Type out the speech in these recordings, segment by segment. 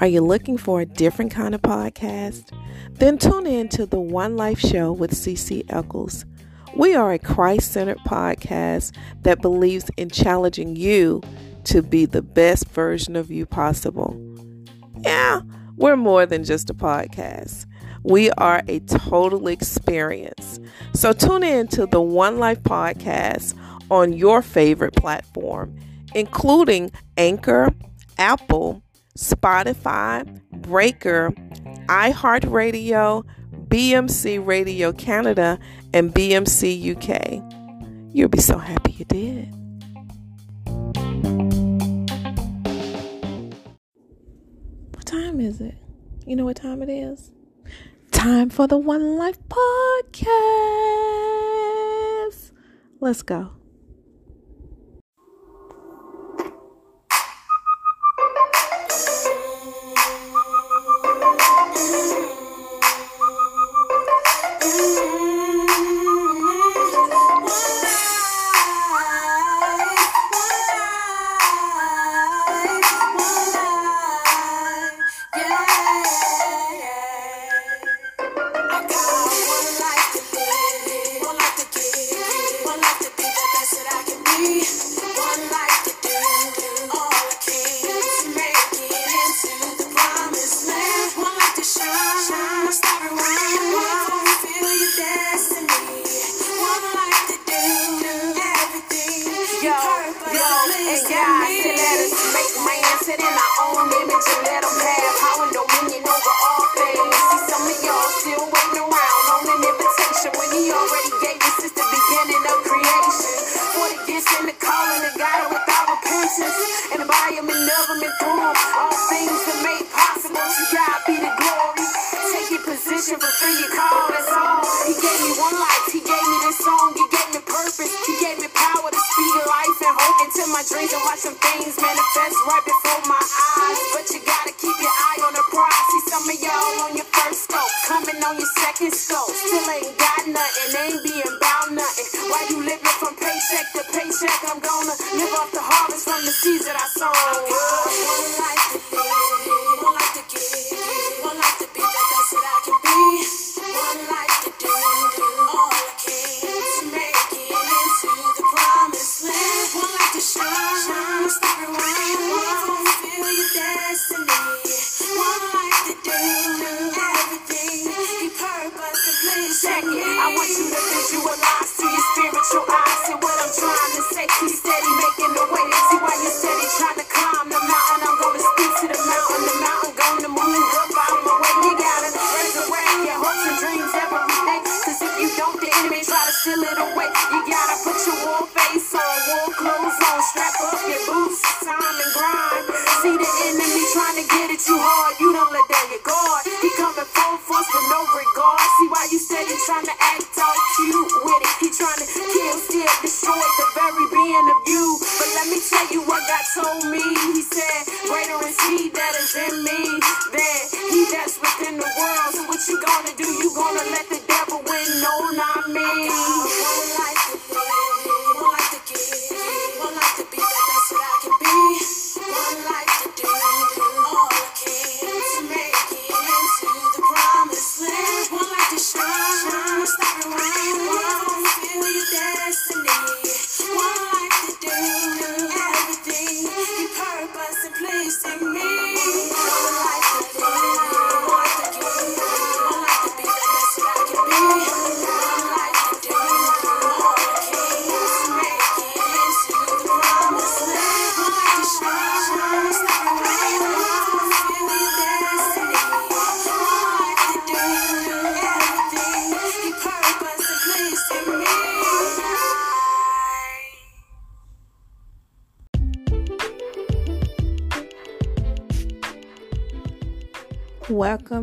Are you looking for a different kind of podcast? Then tune in to the One Life Show with CC Eccles. We are a Christ centered podcast that believes in challenging you to be the best version of you possible. Yeah, we're more than just a podcast. We are a total experience. So tune in to the One Life podcast on your favorite platform, including Anchor, Apple, Spotify, Breaker, iHeartRadio, BMC Radio Canada, and BMC UK. You'll be so happy you did. What time is it? You know what time it is? Time for the One Life Podcast. Let's go. shouldn't nothing. Why you living from paycheck to paycheck? I'm gonna live off the heart.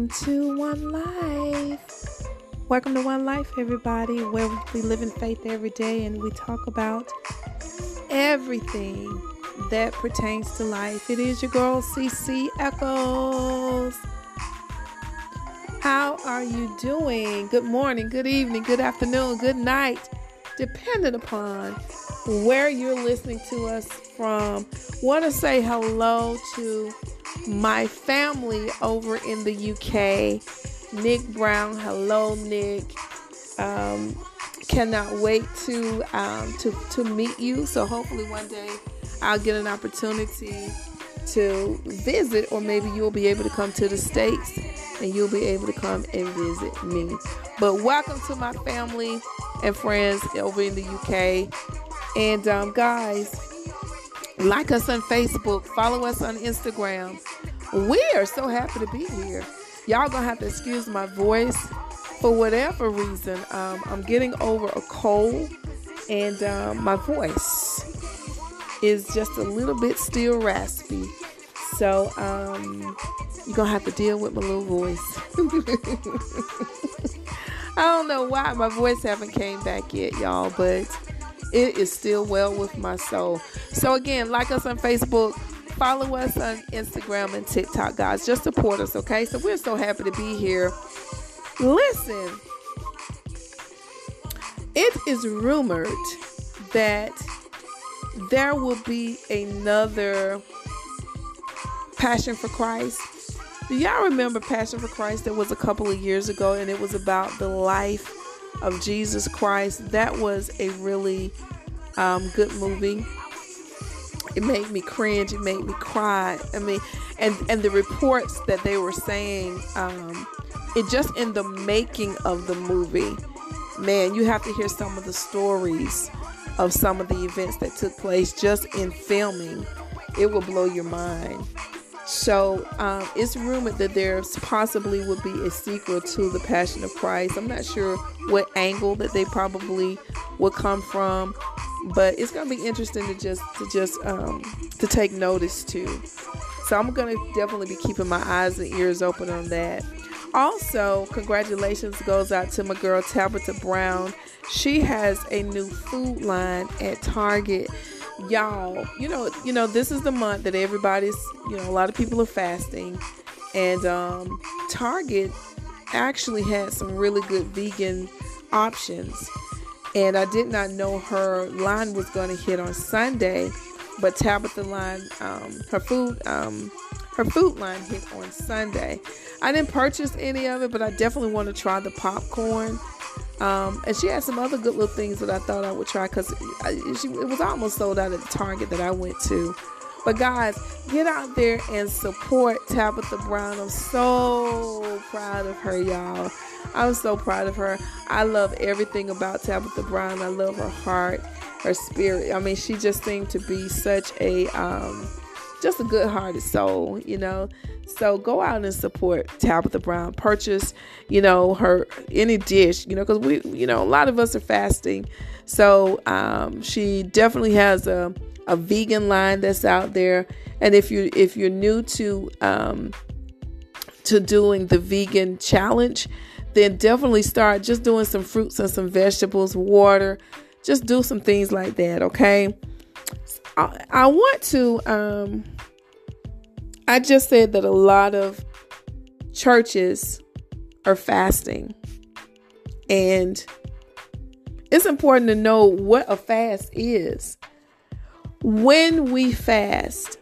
Welcome to One Life. Welcome to One Life, everybody, where we live in faith every day and we talk about everything that pertains to life. It is your girl, CC Eccles. How are you doing? Good morning, good evening, good afternoon, good night. depending upon where you're listening to us from. Want to say hello to my family over in the UK. Nick Brown, hello Nick. Um, cannot wait to um, to to meet you. So hopefully one day I'll get an opportunity to visit, or maybe you'll be able to come to the states and you'll be able to come and visit me. But welcome to my family and friends over in the UK. And um, guys, like us on Facebook, follow us on Instagram. We are so happy to be here. Y'all gonna have to excuse my voice for whatever reason. Um, I'm getting over a cold, and um, my voice is just a little bit still raspy. So um, you're gonna have to deal with my little voice. I don't know why my voice haven't came back yet, y'all, but it is still well with my soul. So again, like us on Facebook, follow us on Instagram and TikTok, guys. Just support us, okay? So we're so happy to be here. Listen, it is rumored that there will be another Passion for Christ. Do y'all remember Passion for Christ that was a couple of years ago and it was about the life of Jesus Christ? That was a really um, good movie. It made me cringe. It made me cry. I mean, and and the reports that they were saying, um, it just in the making of the movie, man, you have to hear some of the stories of some of the events that took place just in filming. It will blow your mind. So um, it's rumored that there possibly would be a sequel to The Passion of Christ. I'm not sure what angle that they probably would come from, but it's gonna be interesting to just to just um, to take notice to. So I'm gonna definitely be keeping my eyes and ears open on that. Also, congratulations goes out to my girl Tabitha Brown. She has a new food line at Target y'all you know you know this is the month that everybody's you know a lot of people are fasting. And um target actually had some really good vegan options. And i did not know her line was going to hit on sunday but tabitha line um her food um her food line hit on sunday. I didn't purchase any of it but i definitely want to try the popcorn um, and she had some other good little things that I thought I would try because it was almost sold out at the Target that I went to. But guys, get out there and support Tabitha Brown. I'm so proud of her, y'all. I'm so proud of her. I love everything about Tabitha Brown. I love her heart, her spirit. I mean, she just seemed to be such a um, just a good-hearted soul, you know. So go out and support Tabitha Brown. Purchase, you know, her any dish, you know, because we, you know, a lot of us are fasting. So um, she definitely has a, a vegan line that's out there. And if you if you're new to um, to doing the vegan challenge, then definitely start just doing some fruits and some vegetables, water. Just do some things like that, okay? I, I want to um, I just said that a lot of churches are fasting. And it's important to know what a fast is. When we fast,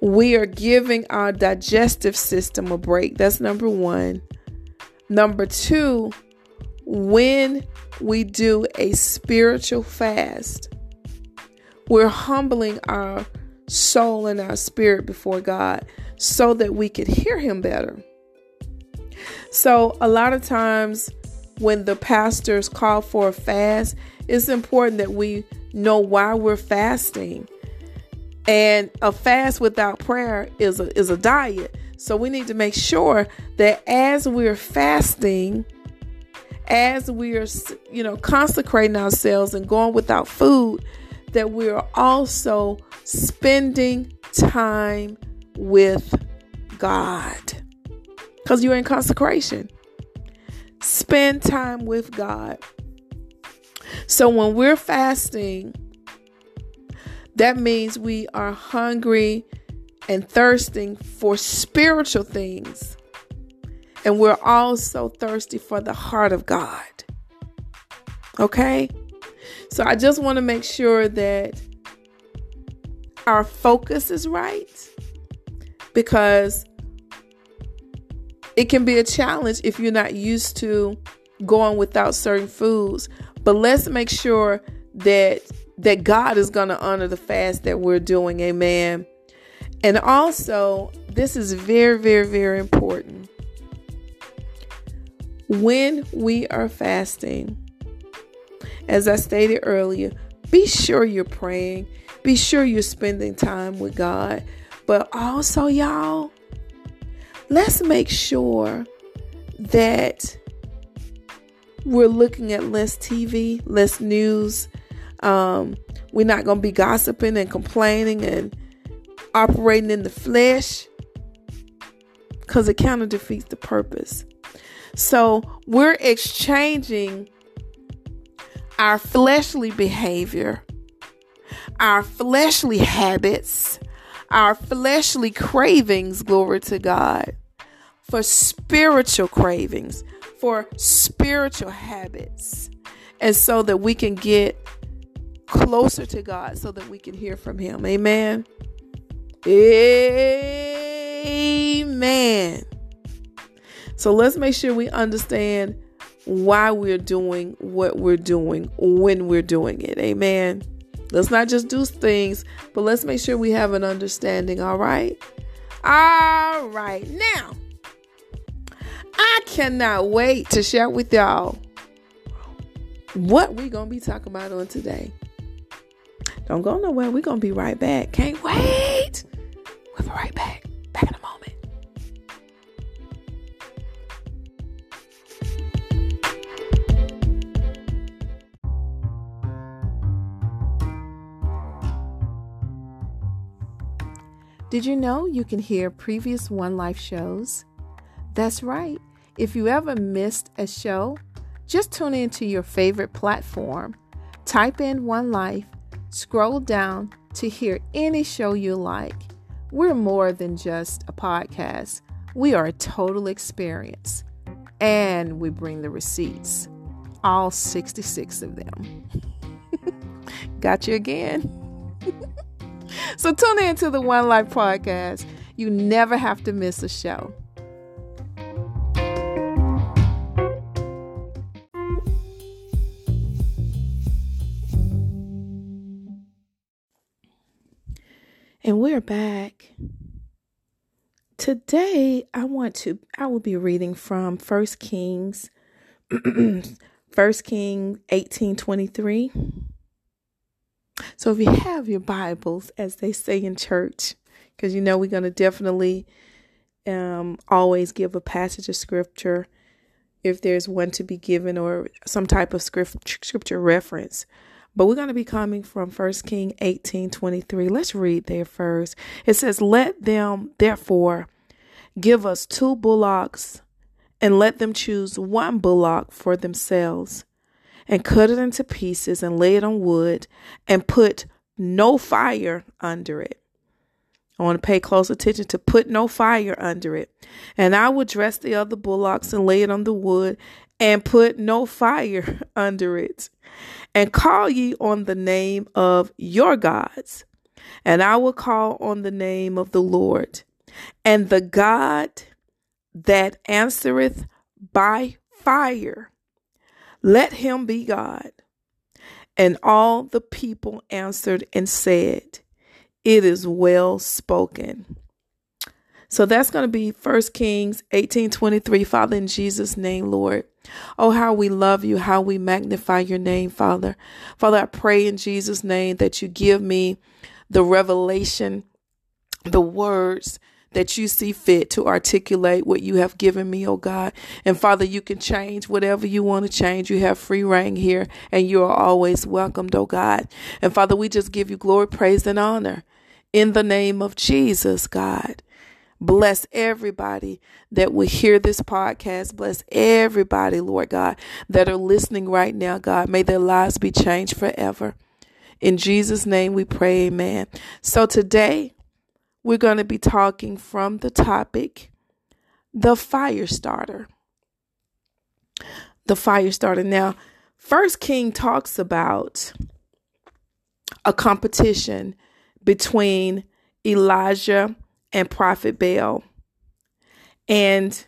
we are giving our digestive system a break. That's number one. Number two, when we do a spiritual fast, we're humbling our soul and our spirit before God so that we could hear Him better. So, a lot of times when the pastors call for a fast, it's important that we know why we're fasting. And a fast without prayer is a, is a diet. So, we need to make sure that as we're fasting, as we are, you know, consecrating ourselves and going without food, that we are also spending time with God because you're in consecration. Spend time with God. So when we're fasting, that means we are hungry and thirsting for spiritual things. And we're also thirsty for the heart of God. Okay? So I just want to make sure that our focus is right because it can be a challenge if you're not used to going without certain foods. But let's make sure that that God is going to honor the fast that we're doing. Amen. And also, this is very very very important. When we are fasting, as I stated earlier, be sure you're praying. Be sure you're spending time with God. But also, y'all, let's make sure that we're looking at less TV, less news. Um, we're not going to be gossiping and complaining and operating in the flesh because it kind of defeats the purpose. So we're exchanging our fleshly behavior, our fleshly habits, our fleshly cravings, glory to God, for spiritual cravings, for spiritual habits, and so that we can get closer to God, so that we can hear from Him. Amen. Amen. So let's make sure we understand why we're doing what we're doing when we're doing it. Amen. Let's not just do things, but let's make sure we have an understanding. All right. All right. Now, I cannot wait to share with y'all what we're going to be talking about on today. Don't go nowhere. We're going to be right back. Can't wait. We'll be right back. Back in a moment. Did you know you can hear previous One Life shows? That's right. If you ever missed a show, just tune into your favorite platform, type in One Life, scroll down to hear any show you like. We're more than just a podcast, we are a total experience. And we bring the receipts, all 66 of them. Got you again. So tune in to the One Life podcast. You never have to miss a show. And we're back. Today I want to I will be reading from First Kings First King 1823 so if you have your Bibles, as they say in church, because you know we're going to definitely um, always give a passage of scripture if there's one to be given or some type of script, scripture reference. But we're going to be coming from 1 King 18 23. Let's read there first. It says, Let them therefore give us two bullocks and let them choose one bullock for themselves and cut it into pieces and lay it on wood and put no fire under it. I want to pay close attention to put no fire under it. And I will dress the other bullocks and lay it on the wood and put no fire under it. And call ye on the name of your gods. And I will call on the name of the Lord. And the God that answereth by fire let him be God. And all the people answered and said, It is well spoken. So that's going to be 1 Kings 18:23. Father, in Jesus' name, Lord. Oh, how we love you, how we magnify your name, Father. Father, I pray in Jesus' name that you give me the revelation, the words that you see fit to articulate what you have given me, oh God. And Father, you can change whatever you want to change. You have free reign here, and you are always welcomed, oh God. And Father, we just give you glory, praise, and honor in the name of Jesus, God. Bless everybody that will hear this podcast. Bless everybody, Lord God, that are listening right now, God. May their lives be changed forever. In Jesus' name we pray, amen. So today, we're going to be talking from the topic the fire starter. The fire starter. Now, First King talks about a competition between Elijah and Prophet Baal. And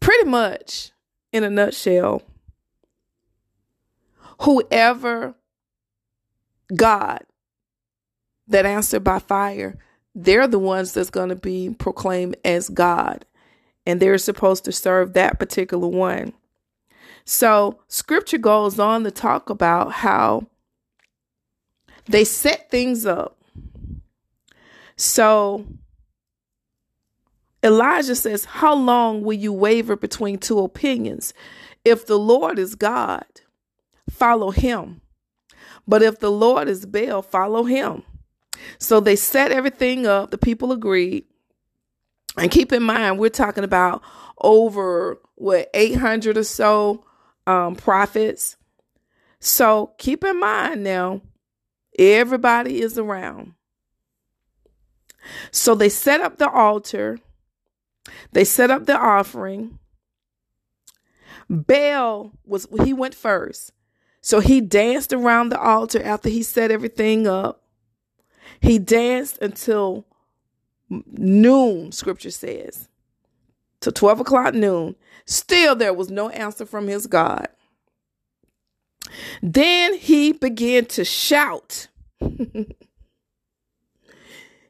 pretty much in a nutshell, whoever God that answered by fire, they're the ones that's going to be proclaimed as God. And they're supposed to serve that particular one. So, scripture goes on to talk about how they set things up. So, Elijah says, How long will you waver between two opinions? If the Lord is God, follow him. But if the Lord is Baal, follow him. So they set everything up. The people agreed. And keep in mind, we're talking about over what 800 or so um, prophets. So keep in mind now, everybody is around. So they set up the altar, they set up the offering. Baal was he went first. So he danced around the altar after he set everything up. He danced until noon, scripture says, to 12 o'clock noon. Still, there was no answer from his God. Then he began to shout.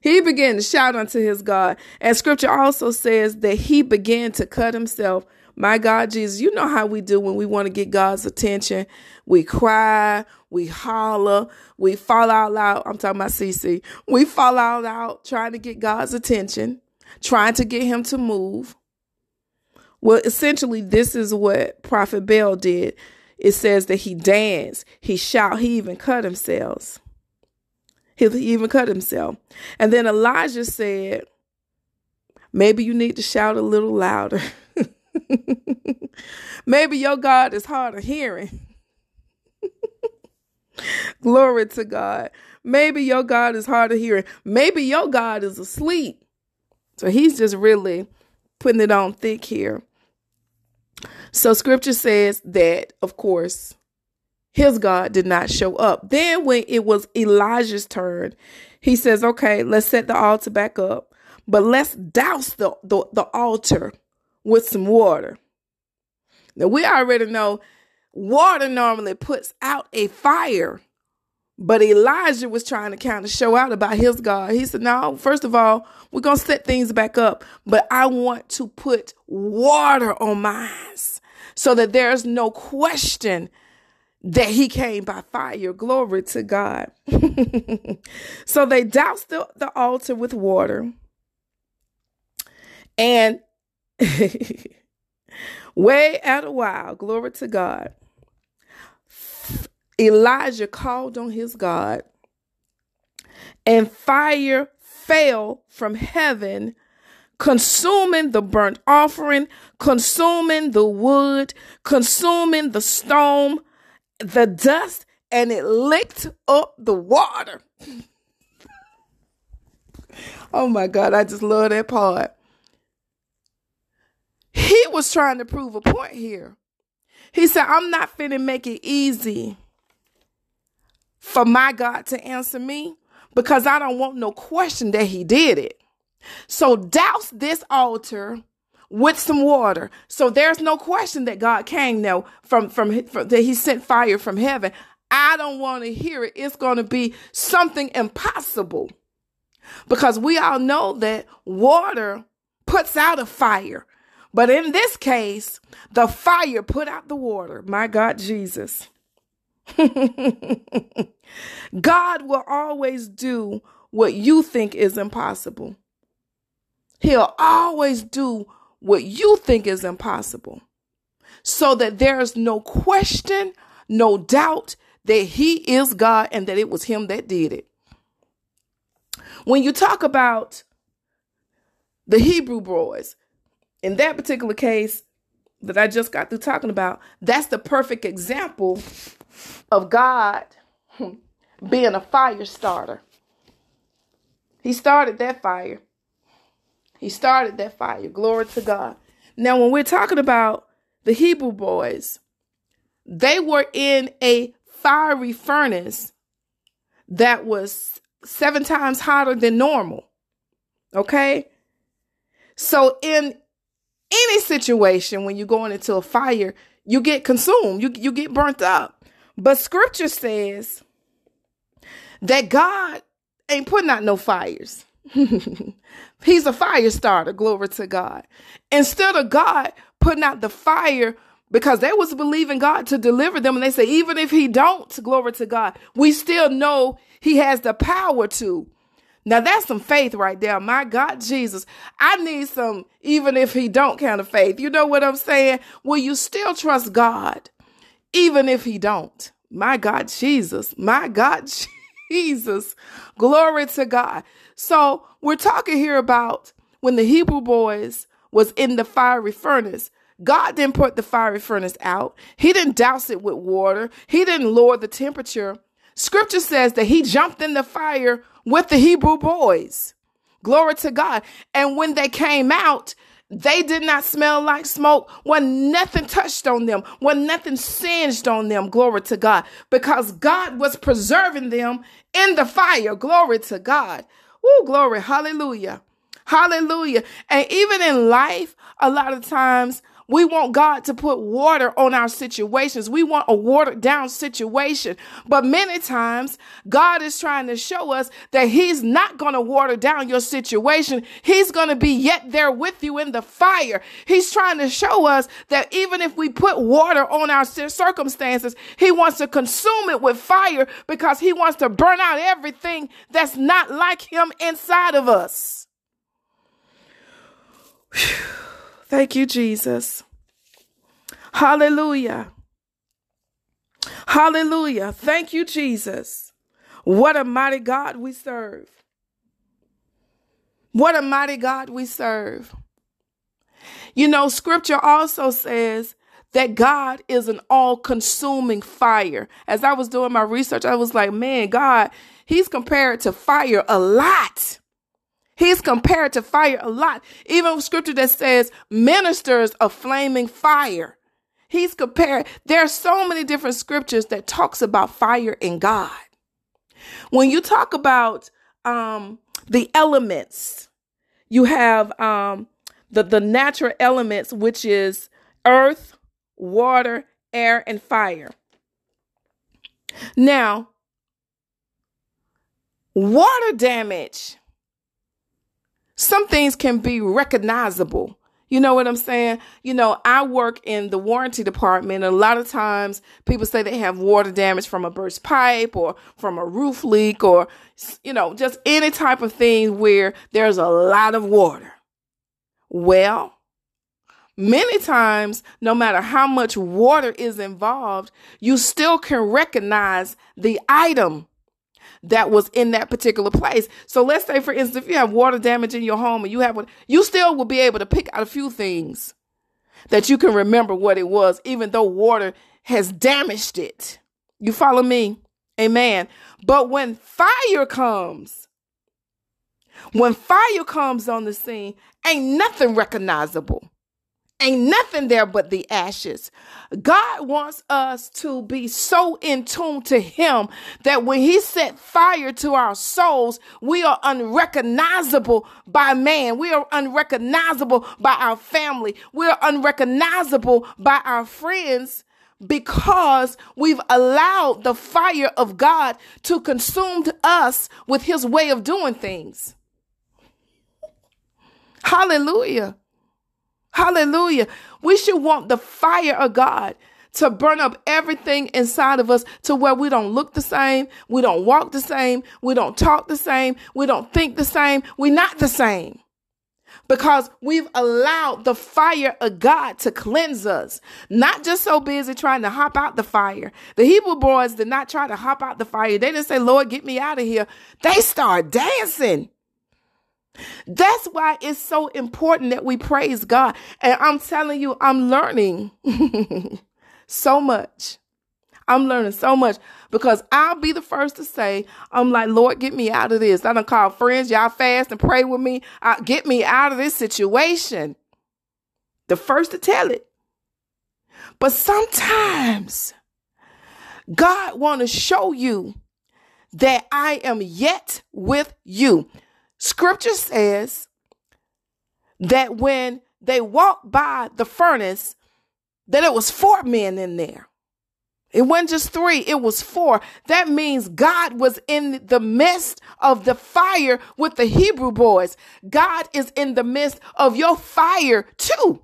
he began to shout unto his God. And scripture also says that he began to cut himself. My God, Jesus, you know how we do when we want to get God's attention. We cry, we holler, we fall out loud. I'm talking about CC. We fall out loud trying to get God's attention, trying to get him to move. Well, essentially, this is what Prophet Baal did. It says that he danced, he shout, he even cut himself. He even cut himself. And then Elijah said, Maybe you need to shout a little louder. Maybe your God is hard of hearing. Glory to God. Maybe your God is hard of hearing. Maybe your God is asleep. So he's just really putting it on thick here. So scripture says that, of course, his God did not show up. Then when it was Elijah's turn, he says, okay, let's set the altar back up, but let's douse the, the, the altar with some water. Now we already know water normally puts out a fire. But Elijah was trying to kind of show out about his God. He said, No, first of all, we're going to set things back up, but I want to put water on mine so that there's no question that he came by fire. Glory to God. so they doused the, the altar with water. And way out a while, glory to God, Elijah called on his God, and fire fell from heaven consuming the burnt offering, consuming the wood, consuming the stone, the dust, and it licked up the water. oh my God, I just love that part. He was trying to prove a point here. He said, I'm not finna make it easy for my God to answer me because I don't want no question that he did it. So douse this altar with some water. So there's no question that God came now from, from, from that he sent fire from heaven. I don't want to hear it. It's going to be something impossible. Because we all know that water puts out a fire. But in this case, the fire put out the water. My God, Jesus. God will always do what you think is impossible. He'll always do what you think is impossible so that there's no question, no doubt that He is God and that it was Him that did it. When you talk about the Hebrew boys, in that particular case that I just got through talking about, that's the perfect example of God being a fire starter. He started that fire. He started that fire. Glory to God. Now, when we're talking about the Hebrew boys, they were in a fiery furnace that was seven times hotter than normal. Okay? So, in any situation when you're going into a fire, you get consumed, you, you get burnt up. But scripture says that God ain't putting out no fires. He's a fire starter, glory to God. Instead of God putting out the fire because they was believing God to deliver them and they say even if he don't, glory to God, we still know he has the power to. Now that's some faith right there. My God, Jesus. I need some, even if he don't kind of faith. You know what I'm saying? Will you still trust God, even if he don't? My God, Jesus. My God, Jesus. Glory to God. So we're talking here about when the Hebrew boys was in the fiery furnace. God didn't put the fiery furnace out. He didn't douse it with water. He didn't lower the temperature. Scripture says that he jumped in the fire with the Hebrew boys. Glory to God. And when they came out, they did not smell like smoke when nothing touched on them, when nothing singed on them. Glory to God. Because God was preserving them in the fire. Glory to God. Oh, glory. Hallelujah. Hallelujah. And even in life, a lot of times we want God to put water on our situations. We want a watered down situation. But many times, God is trying to show us that He's not going to water down your situation. He's going to be yet there with you in the fire. He's trying to show us that even if we put water on our circumstances, He wants to consume it with fire because He wants to burn out everything that's not like Him inside of us. Whew. Thank you, Jesus. Hallelujah. Hallelujah. Thank you, Jesus. What a mighty God we serve. What a mighty God we serve. You know, scripture also says that God is an all consuming fire. As I was doing my research, I was like, man, God, he's compared to fire a lot. He's compared to fire a lot. Even scripture that says ministers of flaming fire. He's compared. There are so many different scriptures that talks about fire in God. When you talk about um, the elements, you have um, the, the natural elements, which is earth, water, air, and fire. Now, water damage some things can be recognizable. You know what I'm saying? You know, I work in the warranty department. And a lot of times people say they have water damage from a burst pipe or from a roof leak or, you know, just any type of thing where there's a lot of water. Well, many times, no matter how much water is involved, you still can recognize the item that was in that particular place. So let's say, for instance, if you have water damage in your home and you have, you still will be able to pick out a few things that you can remember what it was, even though water has damaged it. You follow me? Amen. But when fire comes, when fire comes on the scene, ain't nothing recognizable. Ain't nothing there but the ashes. God wants us to be so in tune to Him that when He set fire to our souls, we are unrecognizable by man. We are unrecognizable by our family. We are unrecognizable by our friends because we've allowed the fire of God to consume us with His way of doing things. Hallelujah. Hallelujah. We should want the fire of God to burn up everything inside of us to where we don't look the same, we don't walk the same, we don't talk the same, we don't think the same, we're not the same. Because we've allowed the fire of God to cleanse us. Not just so busy trying to hop out the fire. The Hebrew boys did not try to hop out the fire. They didn't say, Lord, get me out of here. They start dancing. That's why it's so important that we praise God. And I'm telling you, I'm learning so much. I'm learning so much because I'll be the first to say, I'm like, Lord, get me out of this. I don't call friends, y'all fast and pray with me. Uh, get me out of this situation. The first to tell it. But sometimes God want to show you that I am yet with you. Scripture says that when they walked by the furnace, that it was four men in there. It wasn't just three, it was four. That means God was in the midst of the fire with the Hebrew boys. God is in the midst of your fire too.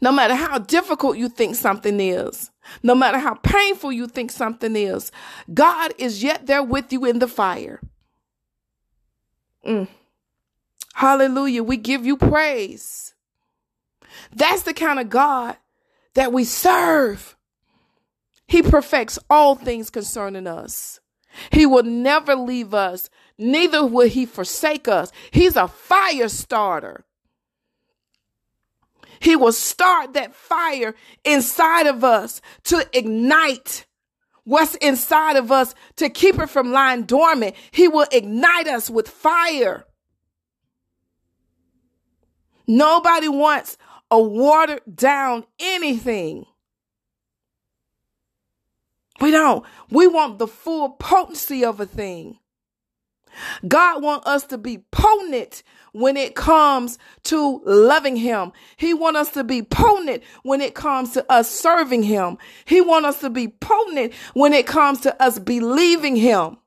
No matter how difficult you think something is, no matter how painful you think something is, God is yet there with you in the fire. Mm. Hallelujah. We give you praise. That's the kind of God that we serve. He perfects all things concerning us. He will never leave us, neither will he forsake us. He's a fire starter. He will start that fire inside of us to ignite what's inside of us to keep it from lying dormant. He will ignite us with fire. Nobody wants a watered down anything. We don't. We want the full potency of a thing. God wants us to be potent when it comes to loving him. He wants us to be potent when it comes to us serving him. He wants us to be potent when it comes to us believing him.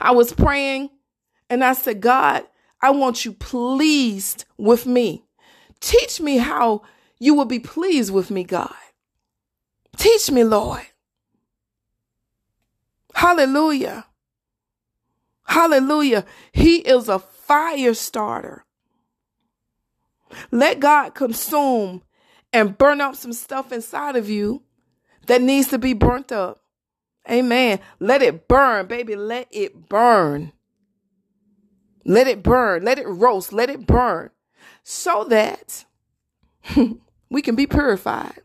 I was praying and I said, God, I want you pleased with me. Teach me how you will be pleased with me, God. Teach me, Lord. Hallelujah. Hallelujah. He is a fire starter. Let God consume and burn up some stuff inside of you that needs to be burnt up. Amen. Let it burn, baby. Let it burn. Let it burn. Let it roast. Let it burn so that we can be purified.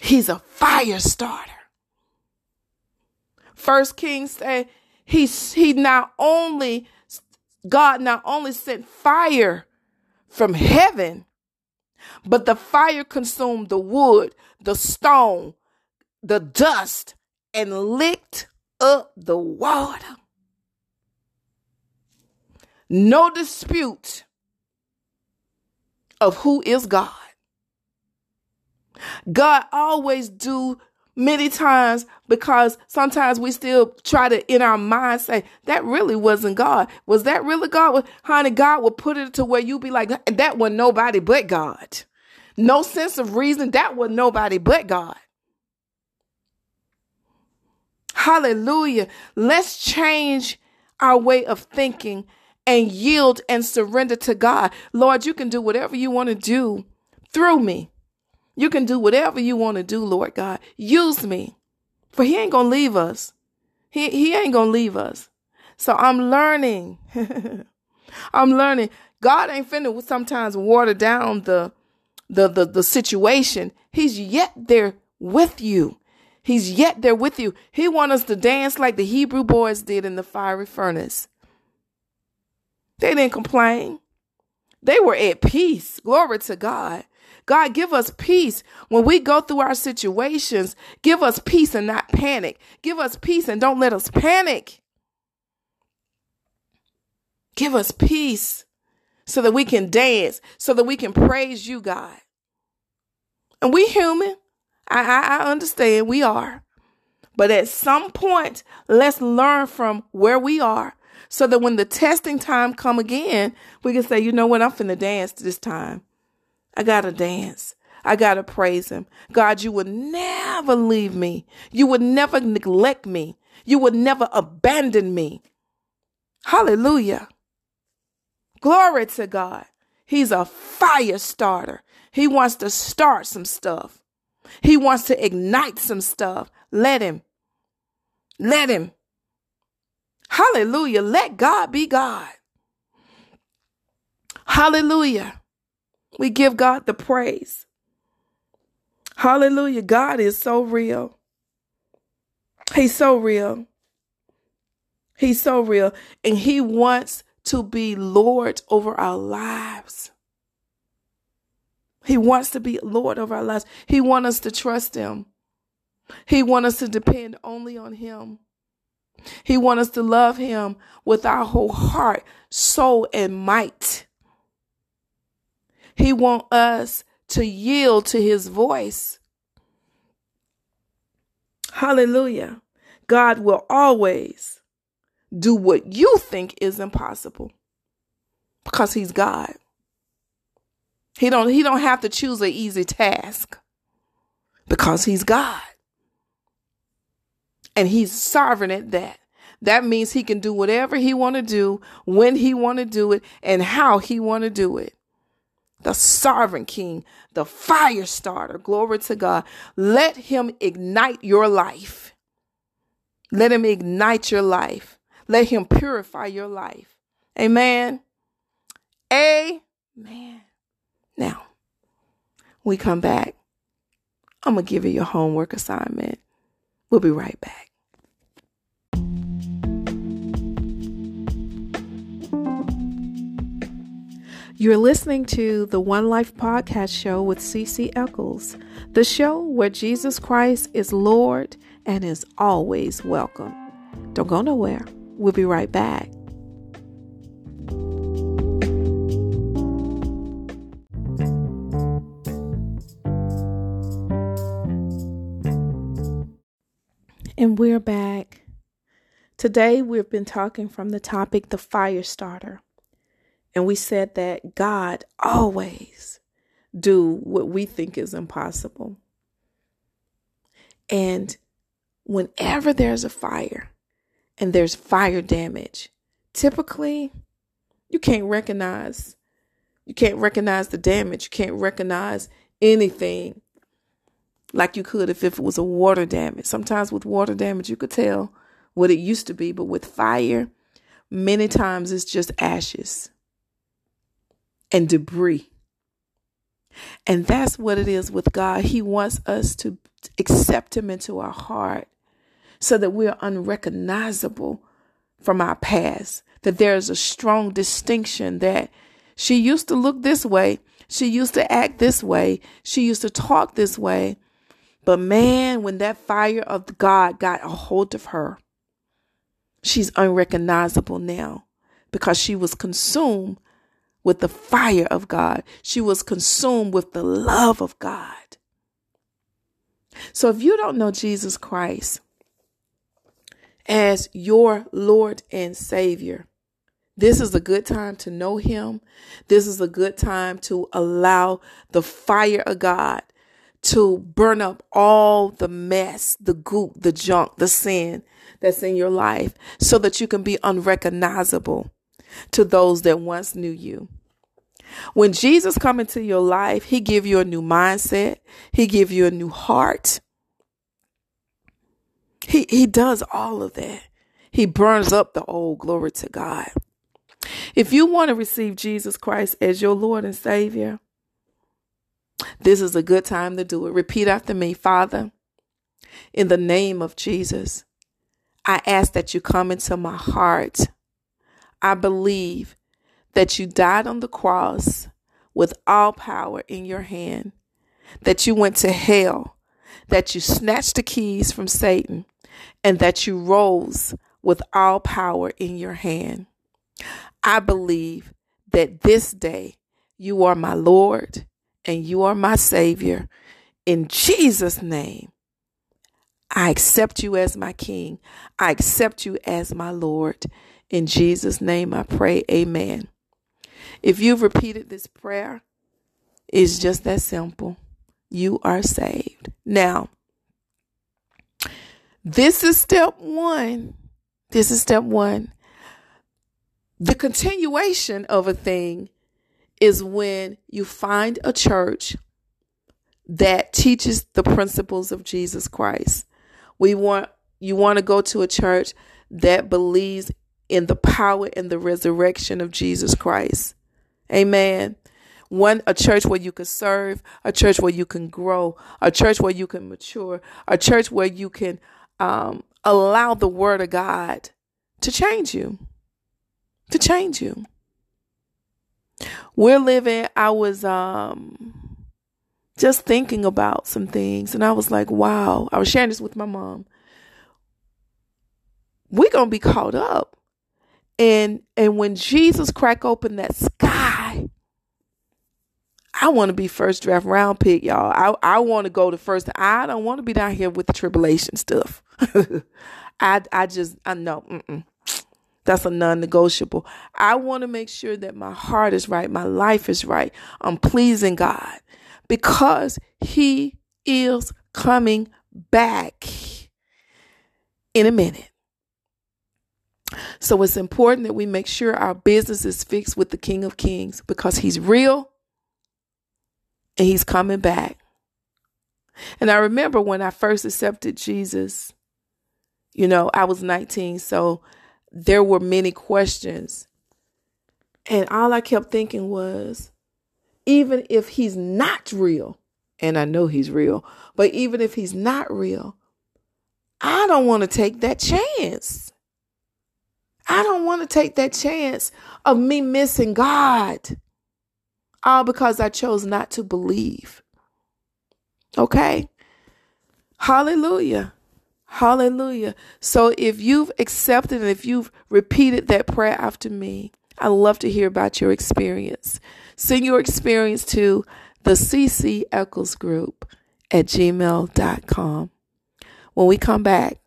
He's a fire starter. First Kings say he he not only God not only sent fire from heaven, but the fire consumed the wood, the stone, the dust, and licked up the water. No dispute of who is God. God always do many times because sometimes we still try to in our mind say that really wasn't God. Was that really God? Honey, God will put it to where you'd be like that was nobody but God. No sense of reason. That was nobody but God. Hallelujah. Let's change our way of thinking and yield and surrender to God. Lord, you can do whatever you want to do through me. You can do whatever you want to do, Lord God. Use me. For he ain't going to leave us. He, he ain't going to leave us. So I'm learning. I'm learning. God ain't finna sometimes water down the, the, the, the situation. He's yet there with you. He's yet there with you. He want us to dance like the Hebrew boys did in the fiery furnace. They didn't complain. They were at peace. Glory to God. God, give us peace when we go through our situations. Give us peace and not panic. Give us peace and don't let us panic. Give us peace so that we can dance, so that we can praise you, God. And we human. I, I, I understand we are. But at some point, let's learn from where we are so that when the testing time come again, we can say, you know what, I'm finna dance this time. I gotta dance. I gotta praise him. God, you would never leave me. You would never neglect me. You would never abandon me. Hallelujah. Glory to God. He's a fire starter. He wants to start some stuff. He wants to ignite some stuff. Let him. Let him. Hallelujah. Let God be God. Hallelujah. We give God the praise. Hallelujah. God is so real. He's so real. He's so real. And He wants to be Lord over our lives. He wants to be Lord of our lives. He wants us to trust Him. He wants us to depend only on Him. He wants us to love Him with our whole heart, soul, and might. He wants us to yield to His voice. Hallelujah. God will always do what you think is impossible because He's God. He don't he don't have to choose an easy task because he's God. And he's sovereign at that. That means he can do whatever he want to do, when he want to do it, and how he want to do it. The sovereign king, the fire starter, glory to God. Let him ignite your life. Let him ignite your life. Let him purify your life. Amen. Amen. Now, we come back. I'm going to give you your homework assignment. We'll be right back. You're listening to the One Life Podcast Show with CC Eccles, the show where Jesus Christ is Lord and is always welcome. Don't go nowhere. We'll be right back. And we're back. Today we've been talking from the topic the fire starter. And we said that God always do what we think is impossible. And whenever there's a fire and there's fire damage, typically you can't recognize you can't recognize the damage. You can't recognize anything like you could if, if it was a water damage. Sometimes with water damage, you could tell what it used to be, but with fire, many times it's just ashes and debris. And that's what it is with God. He wants us to accept Him into our heart so that we're unrecognizable from our past, that there is a strong distinction that she used to look this way, she used to act this way, she used to talk this way, but man, when that fire of God got a hold of her, she's unrecognizable now because she was consumed with the fire of God. She was consumed with the love of God. So if you don't know Jesus Christ as your Lord and Savior, this is a good time to know Him. This is a good time to allow the fire of God to burn up all the mess, the goop, the junk, the sin that's in your life so that you can be unrecognizable to those that once knew you. When Jesus come into your life, he give you a new mindset. He give you a new heart. He, he does all of that. He burns up the old glory to God. If you want to receive Jesus Christ as your Lord and Savior, this is a good time to do it. Repeat after me, Father, in the name of Jesus, I ask that you come into my heart. I believe that you died on the cross with all power in your hand, that you went to hell, that you snatched the keys from Satan, and that you rose with all power in your hand. I believe that this day you are my Lord and you are my Savior. In Jesus' name, I accept you as my King. I accept you as my Lord. In Jesus' name, I pray, Amen. If you've repeated this prayer, it's just that simple. You are saved. Now, this is step one. This is step one. The continuation of a thing is when you find a church that teaches the principles of Jesus Christ. We want you want to go to a church that believes in the power and the resurrection of Jesus Christ. Amen. One a church where you can serve, a church where you can grow, a church where you can mature, a church where you can um, allow the word of God to change you. To change you. We're living, I was um just thinking about some things. And I was like, wow. I was sharing this with my mom. We're to be caught up. And and when Jesus crack open that sky, I want to be first draft round pick, y'all. I, I want to go to first. I don't want to be down here with the tribulation stuff. I I just I know. Mm-mm. That's a non negotiable. I want to make sure that my heart is right, my life is right. I'm pleasing God because He is coming back in a minute. So it's important that we make sure our business is fixed with the King of Kings because He's real and He's coming back. And I remember when I first accepted Jesus, you know, I was 19, so there were many questions. And all I kept thinking was, even if he's not real, and I know he's real, but even if he's not real, I don't want to take that chance. I don't want to take that chance of me missing God. All because I chose not to believe. Okay? Hallelujah. Hallelujah. So if you've accepted and if you've repeated that prayer after me, I'd love to hear about your experience. Send your experience to the CC Eccles Group at gmail.com. When we come back,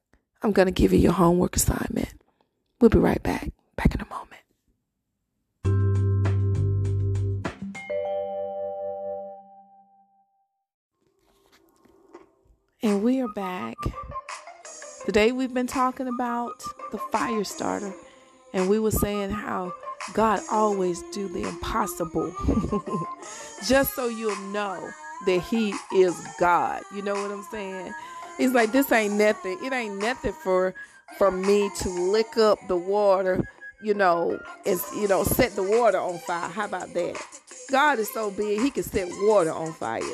I'm going to give you your homework assignment. We'll be right back. Back in a moment. And we are back. Today we've been talking about the fire starter, and we were saying how God always do the impossible. Just so you'll know that he is God. You know what I'm saying? He's like this ain't nothing. It ain't nothing for for me to lick up the water, you know, and you know, set the water on fire. How about that? God is so big, he can set water on fire.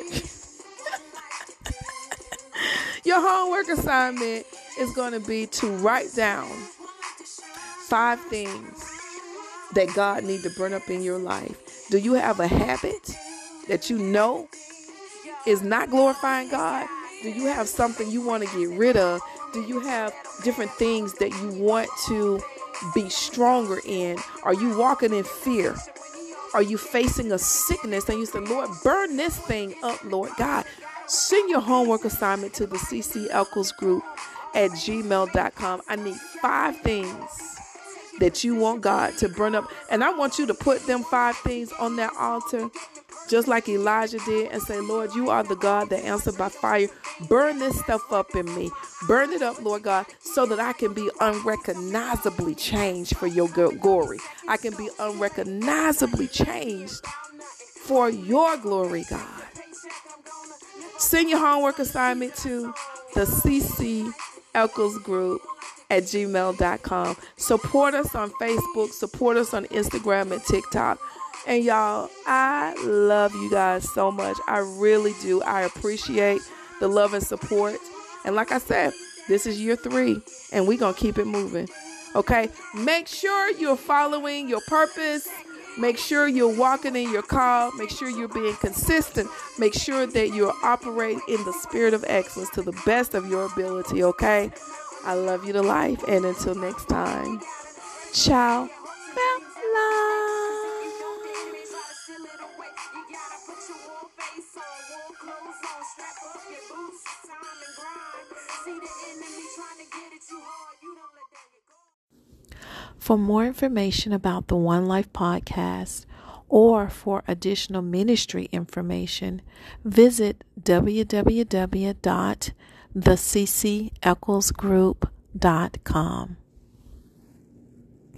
Your homework assignment is going to be to write down five things that God need to burn up in your life. Do you have a habit that you know is not glorifying God? Do you have something you want to get rid of? Do you have different things that you want to be stronger in? Are you walking in fear? Are you facing a sickness and you say, Lord, burn this thing up, Lord God? Send your homework assignment to the CC Eccles group at gmail.com. I need five things that you want God to burn up. And I want you to put them five things on that altar, just like Elijah did, and say, Lord, you are the God that answered by fire. Burn this stuff up in me. Burn it up, Lord God, so that I can be unrecognizably changed for your glory. I can be unrecognizably changed for your glory, God. Send your homework assignment to the CC Eccles Group at gmail.com. Support us on Facebook, support us on Instagram and TikTok. And y'all, I love you guys so much. I really do. I appreciate the love and support. And like I said, this is year three, and we're going to keep it moving. Okay? Make sure you're following your purpose. Make sure you're walking in your call. Make sure you're being consistent. Make sure that you're operating in the spirit of excellence to the best of your ability. Okay? I love you to life. And until next time, ciao. For more information about the One Life podcast or for additional ministry information, visit www.theccecklesgroup.com.